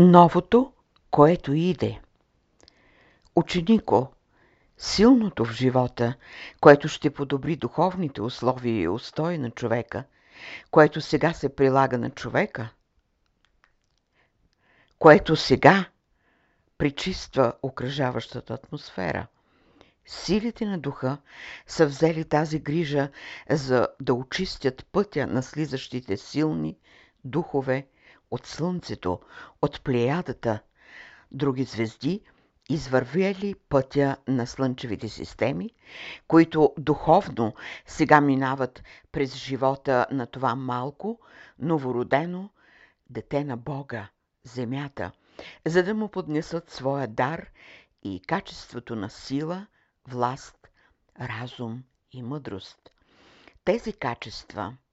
Новото, което иде. Ученико, силното в живота, което ще подобри духовните условия и устои на човека, което сега се прилага на човека, което сега причиства окръжаващата атмосфера. Силите на духа са взели тази грижа за да очистят пътя на слизащите силни духове от Слънцето, от Плеядата, други звезди, извървяли пътя на слънчевите системи, които духовно сега минават през живота на това малко, новородено дете на Бога, Земята, за да му поднесат своя дар и качеството на сила, власт, разум и мъдрост. Тези качества –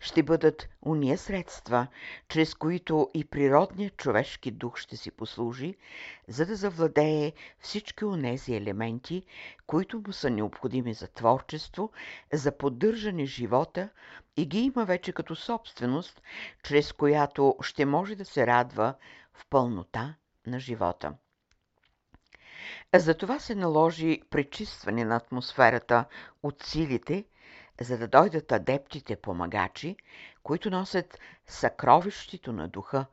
ще бъдат уния средства, чрез които и природният човешки дух ще си послужи, за да завладее всички онези елементи, които му са необходими за творчество, за поддържане живота и ги има вече като собственост, чрез която ще може да се радва в пълнота на живота. Затова се наложи пречистване на атмосферата от силите – за да дойдат адептите помагачи, които носят съкровището на духа,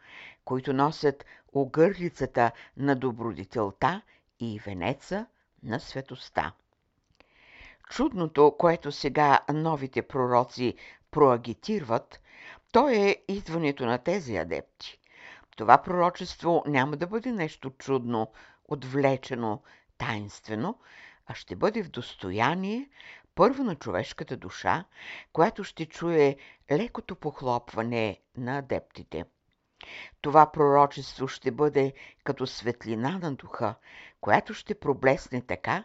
които носят огърлицата на добродетелта и венеца на светоста. Чудното, което сега новите пророци проагитират, то е идването на тези адепти. Това пророчество няма да бъде нещо чудно, отвлечено, таинствено, а ще бъде в достояние първо на човешката душа, която ще чуе лекото похлопване на адептите. Това пророчество ще бъде като светлина на духа, която ще проблесне така,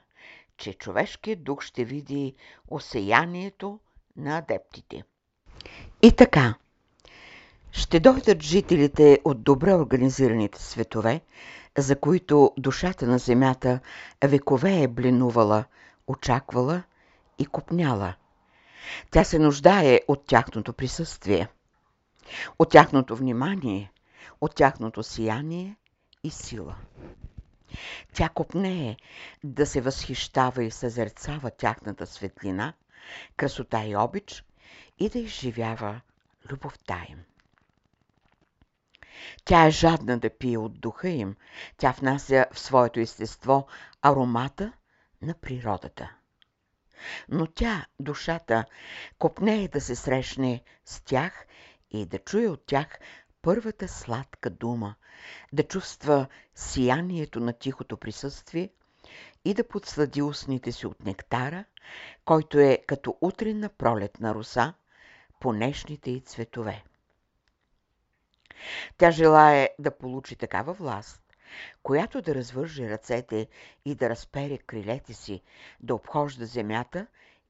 че човешкият дух ще види осеянието на адептите. И така, ще дойдат жителите от добре организираните светове, за които душата на земята векове е блинувала, очаквала и купняла. Тя се нуждае от тяхното присъствие, от тяхното внимание, от тяхното сияние и сила. Тя копнее да се възхищава и съзерцава тяхната светлина, красота и обич и да изживява любовта им. Тя е жадна да пие от духа им, тя внася в своето естество аромата на природата но тя, душата, копнее да се срещне с тях и да чуе от тях първата сладка дума, да чувства сиянието на тихото присъствие и да подслади устните си от нектара, който е като утринна пролетна роса по нежните и цветове. Тя желае да получи такава власт, която да развърже ръцете и да разпере крилете си, да обхожда земята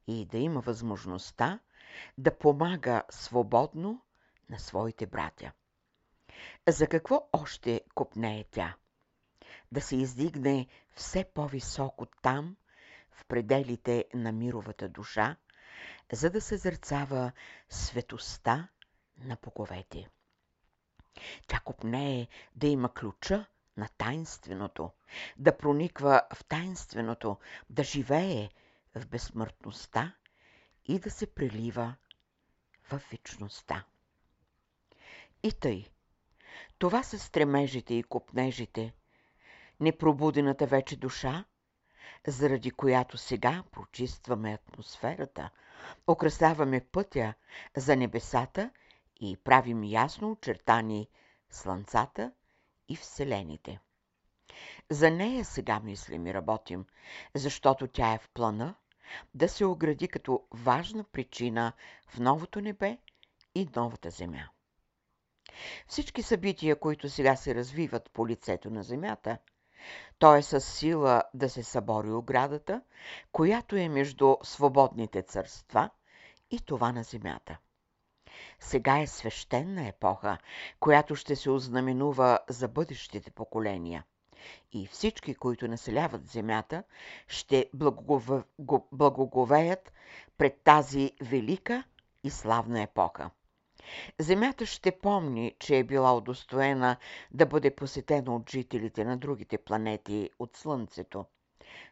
и да има възможността да помага свободно на своите братя. За какво още копнее тя? Да се издигне все по-високо там, в пределите на мировата душа, за да се зърцава светоста на боговете. Тя копнее да има ключа на тайнственото, да прониква в тайнственото, да живее в безсмъртността и да се прелива в вечността. И тъй, това са стремежите и купнежите, непробудената вече душа, заради която сега прочистваме атмосферата, украсяваме пътя за небесата и правим ясно очертани слънцата и вселените. За нея сега мислим и работим, защото тя е в плана да се огради като важна причина в новото небе и новата земя. Всички събития, които сега се развиват по лицето на земята, то е с сила да се събори оградата, която е между свободните царства и това на земята. Сега е свещена епоха, която ще се ознаменува за бъдещите поколения. И всички, които населяват земята, ще благоговеят пред тази велика и славна епоха. Земята ще помни, че е била удостоена да бъде посетена от жителите на другите планети от Слънцето.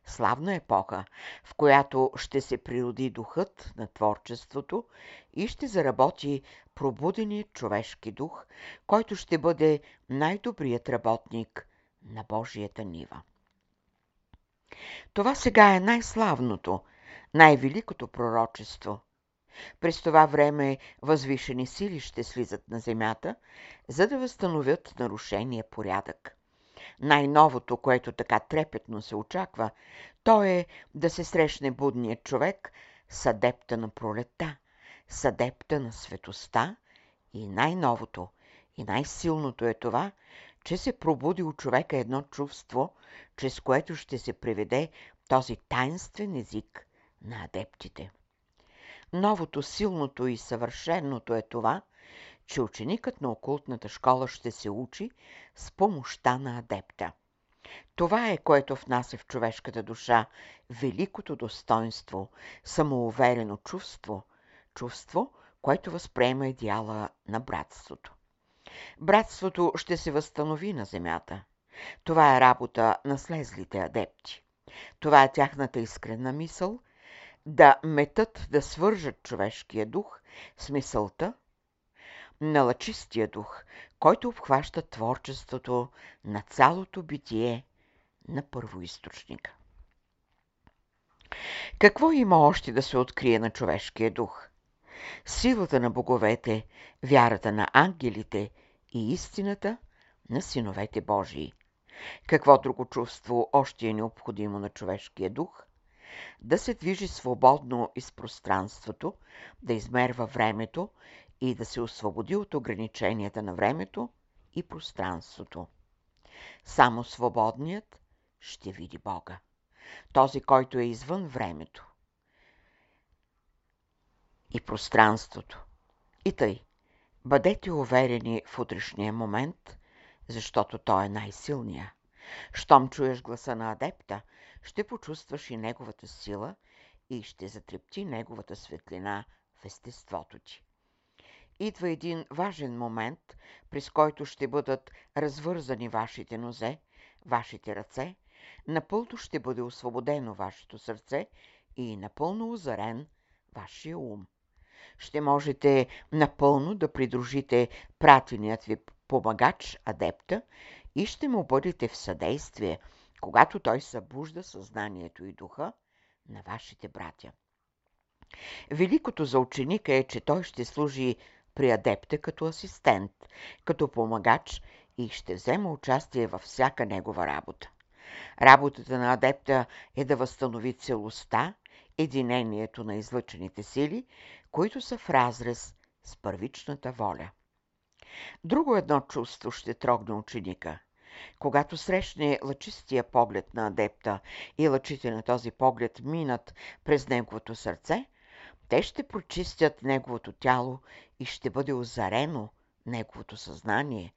Славна епоха, в която ще се природи духът на творчеството и ще заработи пробуденият човешки дух, който ще бъде най-добрият работник на Божията нива. Това сега е най-славното, най-великото пророчество. През това време възвишени сили ще слизат на земята, за да възстановят нарушения порядък. Най-новото, което така трепетно се очаква, то е да се срещне будният човек с адепта на пролета, с адепта на светоста и най-новото и най-силното е това, че се пробуди у човека едно чувство, чрез което ще се приведе този тайнствен език на адептите. Новото, силното и съвършеното е това, че ученикът на окултната школа ще се учи с помощта на адепта. Това е, което внася в човешката душа великото достоинство, самоуверено чувство, чувство, което възприема идеала на братството. Братството ще се възстанови на земята. Това е работа на слезлите адепти. Това е тяхната искрена мисъл да метат да свържат човешкия дух с мисълта на лъчистия дух, който обхваща творчеството на цялото битие на първоисточника. Какво има още да се открие на човешкия дух? Силата на боговете, вярата на ангелите и истината на синовете Божии. Какво друго чувство още е необходимо на човешкия дух? Да се движи свободно из пространството, да измерва времето и да се освободи от ограниченията на времето и пространството. Само свободният ще види Бога. Този, който е извън времето и пространството. И тъй, бъдете уверени в утрешния момент, защото той е най-силния. Щом чуеш гласа на адепта, ще почувстваш и неговата сила и ще затрепти неговата светлина в естеството ти идва един важен момент, през който ще бъдат развързани вашите нозе, вашите ръце, напълно ще бъде освободено вашето сърце и напълно озарен вашия ум. Ще можете напълно да придружите пратеният ви помагач, адепта, и ще му бъдете в съдействие, когато той събужда съзнанието и духа на вашите братя. Великото за ученика е, че той ще служи при адепта като асистент, като помагач и ще взема участие във всяка негова работа. Работата на адепта е да възстанови целостта, единението на излъчените сили, които са в разрез с първичната воля. Друго едно чувство ще трогне ученика. Когато срещне лъчистия поглед на адепта и лъчите на този поглед минат през неговото сърце – те ще прочистят неговото тяло и ще бъде озарено неговото съзнание,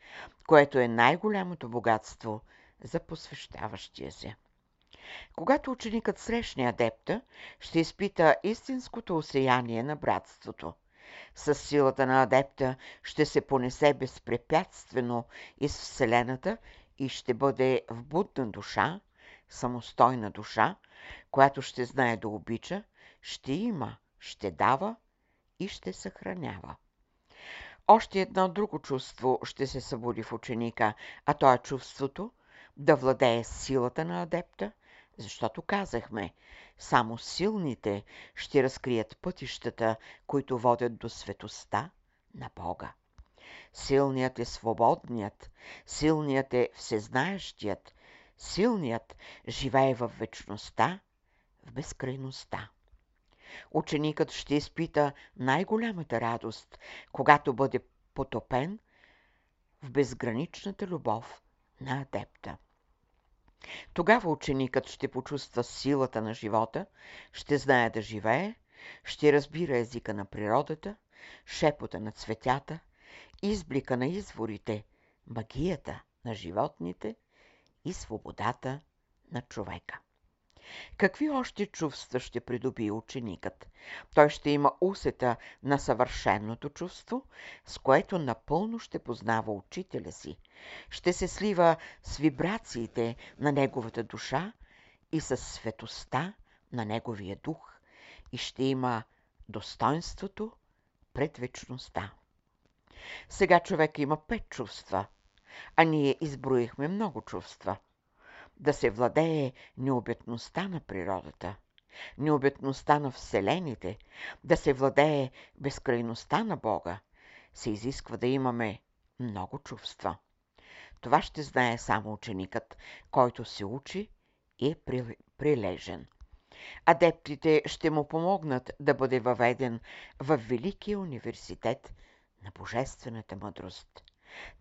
което е най-голямото богатство за посвещаващия се. Когато ученикът срещне адепта, ще изпита истинското осеяние на братството. С силата на адепта ще се понесе безпрепятствено из Вселената и ще бъде в будна душа, самостойна душа, която ще знае да обича, ще има ще дава и ще съхранява. Още едно друго чувство ще се събуди в ученика, а то е чувството да владее силата на адепта, защото казахме, само силните ще разкрият пътищата, които водят до светоста на Бога. Силният е свободният, силният е всезнаещият, силният живее в вечността, в безкрайността. Ученикът ще изпита най-голямата радост, когато бъде потопен в безграничната любов на адепта. Тогава ученикът ще почувства силата на живота, ще знае да живее, ще разбира езика на природата, шепота на цветята, изблика на изворите, магията на животните и свободата на човека. Какви още чувства ще придобие ученикът? Той ще има усета на съвършеното чувство, с което напълно ще познава учителя си. Ще се слива с вибрациите на неговата душа и с светостта на неговия дух и ще има достоинството пред вечността. Сега човек има пет чувства, а ние изброихме много чувства – да се владее необятността на природата, необятността на вселените, да се владее безкрайността на Бога, се изисква да имаме много чувства. Това ще знае само ученикът, който се учи и е прилежен. Адептите ще му помогнат да бъде въведен в Великия университет на Божествената мъдрост.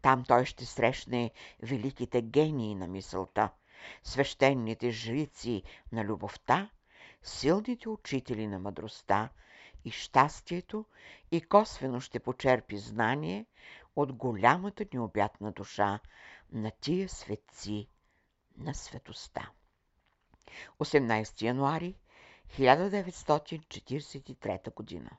Там той ще срещне великите гении на мисълта, свещените жрици на любовта, силните учители на мъдростта и щастието и косвено ще почерпи знание от голямата необятна душа на тия светци на светостта. 18 януари 1943 година